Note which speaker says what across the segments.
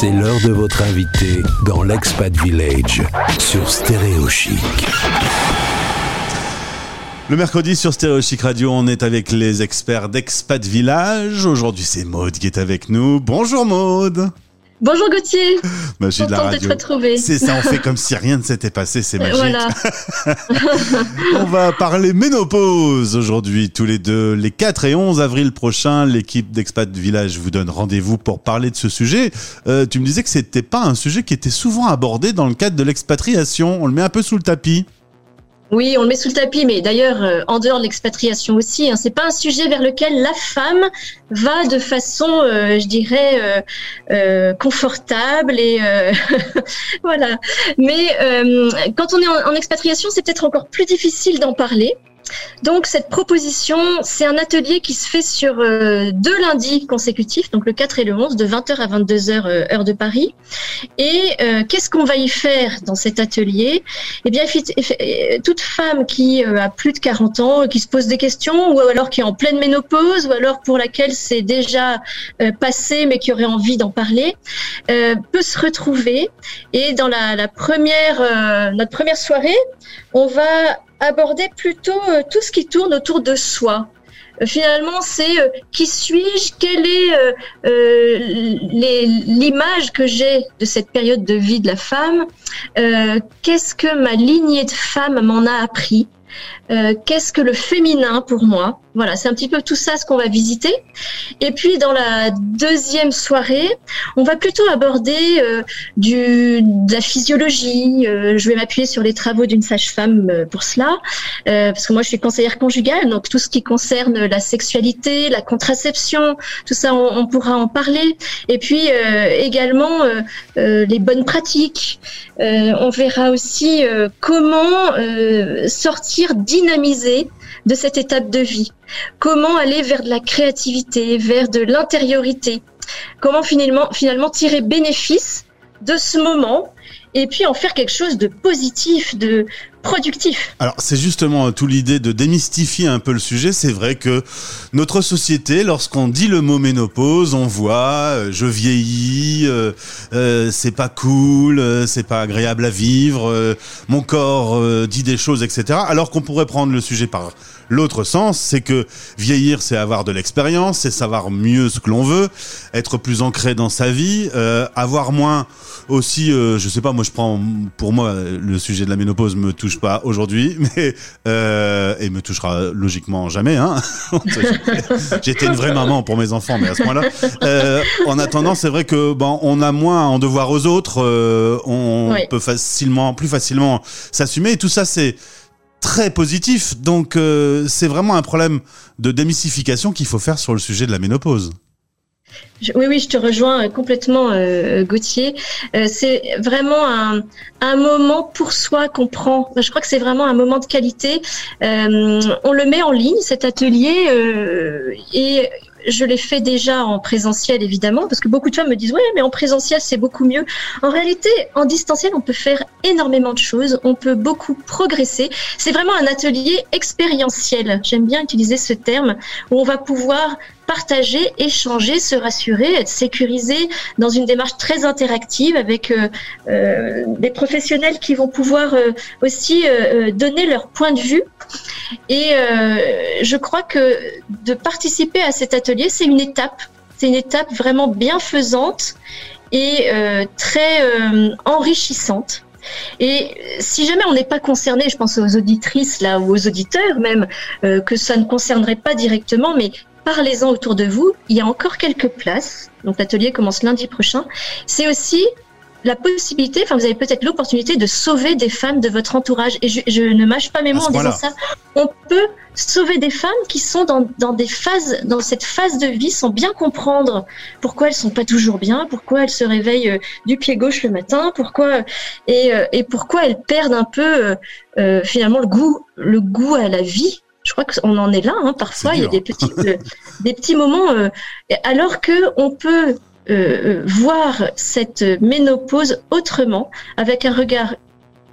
Speaker 1: C'est l'heure de votre invité dans l'Expat Village sur Stéréo Chic.
Speaker 2: Le mercredi sur Stéréo Chic Radio, on est avec les experts d'Expat Village. Aujourd'hui, c'est Maude qui est avec nous. Bonjour Maude.
Speaker 3: Bonjour Gauthier.
Speaker 2: Magie de la radio. C'est ça, on fait comme si rien ne s'était passé, c'est magique. Voilà. on va parler ménopause aujourd'hui, tous les deux. Les 4 et 11 avril prochains, l'équipe d'Expat Village vous donne rendez-vous pour parler de ce sujet. Euh, tu me disais que c'était pas un sujet qui était souvent abordé dans le cadre de l'expatriation. On le met un peu sous le tapis.
Speaker 3: Oui, on le met sous le tapis, mais d'ailleurs, euh, en dehors de l'expatriation aussi, hein, c'est pas un sujet vers lequel la femme va de façon, euh, je dirais, euh, confortable et voilà. Mais quand on est en expatriation, c'est peut-être encore plus difficile d'en parler. Donc cette proposition, c'est un atelier qui se fait sur euh, deux lundis consécutifs, donc le 4 et le 11, de 20h à 22h euh, heure de Paris. Et euh, qu'est-ce qu'on va y faire dans cet atelier? Eh bien, toute femme qui a plus de 40 ans, qui se pose des questions, ou alors qui est en pleine ménopause, ou alors pour laquelle c'est déjà passé mais qui aurait envie d'en parler, peut se retrouver. Et dans la, la première, notre première soirée, on va aborder plutôt euh, tout ce qui tourne autour de soi. Euh, finalement, c'est euh, qui suis-je? Quelle est l'image que j'ai de cette période de vie de la femme? Qu'est-ce que ma lignée de femme m'en a appris? Qu'est-ce que le féminin pour moi voilà, c'est un petit peu tout ça ce qu'on va visiter. Et puis dans la deuxième soirée, on va plutôt aborder euh, du, de la physiologie. Euh, je vais m'appuyer sur les travaux d'une sage-femme euh, pour cela, parce que moi je suis conseillère conjugale, donc tout ce qui concerne la sexualité, la contraception, tout ça on, on pourra en parler. Et puis également les bonnes pratiques. on verra aussi comment sortir dynamisé de cette étape de vie. Comment aller vers de la créativité, vers de l'intériorité? Comment finalement, finalement tirer bénéfice de ce moment et puis en faire quelque chose de positif, de productif.
Speaker 2: Alors c'est justement tout l'idée de démystifier un peu le sujet. C'est vrai que notre société, lorsqu'on dit le mot ménopause, on voit euh, je vieillis, euh, euh, c'est pas cool, c'est pas agréable à vivre, mon corps dit des choses, etc. Alors qu'on pourrait prendre le sujet par L'autre sens, c'est que vieillir, c'est avoir de l'expérience, c'est savoir mieux ce que l'on veut, être plus ancré dans sa vie, euh, avoir moins aussi, euh, je sais pas, moi je prends, pour moi, le sujet de la ménopause me touche pas aujourd'hui, mais euh, et me touchera logiquement jamais. Hein J'étais une vraie maman pour mes enfants, mais à ce point-là. Euh, en attendant, c'est vrai que bon, on a moins à en devoir aux autres, euh, on peut facilement, plus facilement s'assumer, et tout ça, c'est très positif. Donc euh, c'est vraiment un problème de démystification qu'il faut faire sur le sujet de la ménopause.
Speaker 3: Oui, oui, je te rejoins euh, complètement, euh, Gauthier. c'est vraiment un, un, moment pour soi qu'on prend. Je crois que c'est vraiment un moment de qualité. on le met en ligne, cet atelier, et je l'ai fait déjà en présentiel, évidemment, parce que beaucoup de femmes me disent, ouais, mais en présentiel, c'est beaucoup mieux. En réalité, en distanciel, on peut faire énormément de choses, on peut beaucoup progresser. C'est vraiment un atelier expérientiel. J'aime bien utiliser ce terme, où on va pouvoir partager, échanger, se rassurer, être sécurisé dans une démarche très interactive avec euh, euh, des professionnels qui vont pouvoir euh, aussi donner leur point de vue. Et je crois que de participer à cet atelier, c'est une étape. C'est une étape vraiment bienfaisante et très enrichissante. Et si jamais on n'est pas concerné, je pense aux auditrices là ou aux auditeurs même, que ça ne concernerait pas directement, mais parlez-en autour de vous. Il y a encore quelques places. Donc l'atelier commence lundi prochain. C'est aussi la possibilité, enfin vous avez peut-être l'opportunité de sauver des femmes de votre entourage. Et je, ne mâche pas mes mots en disant ça. On peut sauver des femmes qui sont dans, des phases, dans cette phase de vie, sans bien comprendre pourquoi elles sont pas toujours bien, pourquoi elles se réveillent euh, du pied gauche le matin, pourquoi et, euh, et pourquoi elles perdent un peu euh, finalement le goût, le goût à la vie crois qu'on en est là. Hein. Parfois, il y a des petits, euh, des petits moments, euh, alors que on peut euh, voir cette ménopause autrement, avec un regard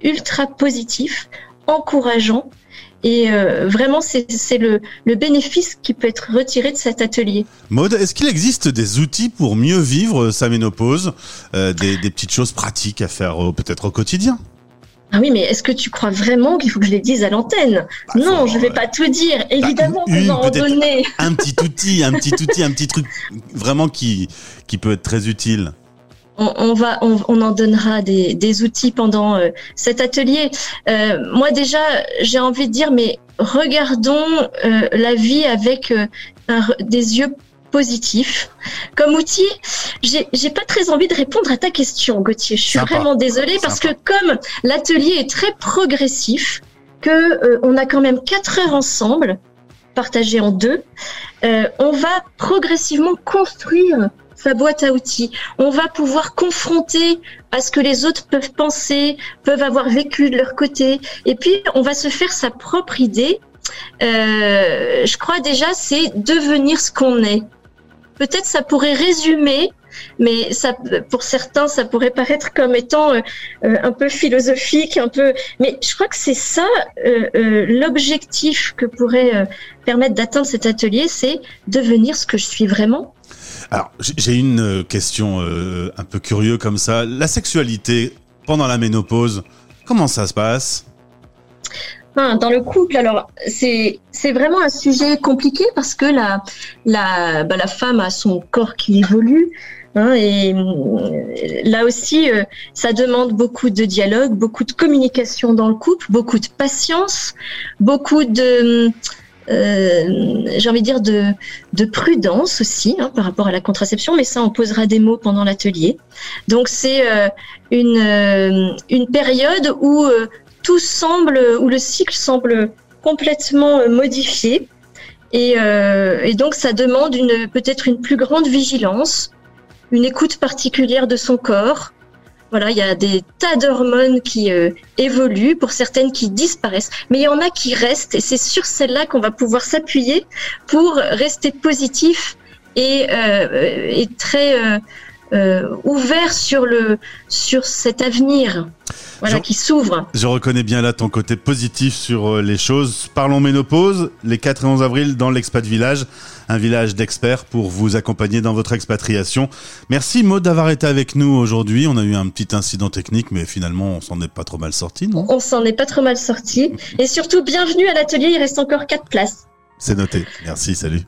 Speaker 3: ultra positif. encourageant. Et euh, vraiment, c'est le, le, bénéfice qui peut être retiré de cet atelier.
Speaker 2: Maude, est-ce qu'il existe des outils pour mieux vivre sa ménopause? Euh, des, des, petites choses pratiques à faire peut-être au quotidien?
Speaker 3: Ah oui, mais est-ce que tu crois vraiment qu'il faut que je les dise à l'antenne? Bah, Non, je ne vais pas tout dire. Bah, Évidemment qu'on va en donner.
Speaker 2: Un petit outil, un petit outil, un petit truc vraiment qui, qui peut être très utile.
Speaker 3: On, va, on, en donnera des, des outils pendant euh, cet atelier. Euh, moi déjà, j'ai envie de dire, mais regardons euh, la vie avec des yeux positif. Comme outil, j'ai pas très envie de répondre à ta question, Gauthier. Je suis vraiment désolée parce que comme l'atelier est très progressif, que euh, on a quand même quatre heures ensemble, partagées en deux, euh, on va progressivement construire sa boîte à outils. On va pouvoir confronter à ce que les autres peuvent penser, peuvent avoir vécu de leur côté. Et puis, on va se faire sa propre idée. Euh, je crois déjà, c'est devenir ce qu'on est peut-être ça pourrait résumer, mais pour certains, ça pourrait paraître comme étant euh, euh, un peu philosophique, un peu. Mais je crois que c'est ça euh, l'objectif que pourrait permettre d'atteindre cet atelier, c'est devenir ce que je suis vraiment.
Speaker 2: Alors, j'ai une question un peu curieuse comme ça. La sexualité pendant la ménopause, comment ça se passe?
Speaker 3: Dans le couple, alors c'est c'est vraiment un sujet compliqué parce que la la bah, la femme a son corps qui évolue. Hein, et euh, là aussi, euh, ça demande beaucoup de dialogue, beaucoup de communication dans le couple, beaucoup de patience, beaucoup de, euh, j'ai envie de dire de, de prudence aussi hein, par rapport à la contraception, mais ça on posera des mots pendant l'atelier. Donc c'est une, une période où tout semble, ou le cycle semble complètement euh, modifié. Euh, et, donc, ça demande peut-être une plus grande vigilance, une écoute particulière de son corps. Voilà, il y a des tas d'hormones qui euh, évoluent, pour certaines qui disparaissent, mais il y en a qui restent, et c'est sur celles-là qu'on va pouvoir s'appuyer pour rester positif et très ouvert sur le sur cet avenir voilà, qui s'ouvre.
Speaker 2: Je reconnais bien là ton côté positif sur euh, les choses. Parlons ménopause, les 4 et 11 avril dans l'Expat Village, un village d'experts pour vous accompagner dans votre expatriation. Merci Maud d'avoir été avec nous aujourd'hui. On a eu un petit incident technique, mais finalement on s'en est pas trop mal sorti, non?
Speaker 3: On s'en est pas trop mal sorti. Et surtout, bienvenue à l'atelier, il reste encore 4 places.
Speaker 2: C'est noté. Merci, salut.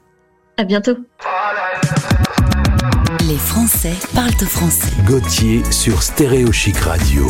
Speaker 3: À bientôt.
Speaker 1: Les Français parlent au français. Gauthier sur Stéréochic Radio.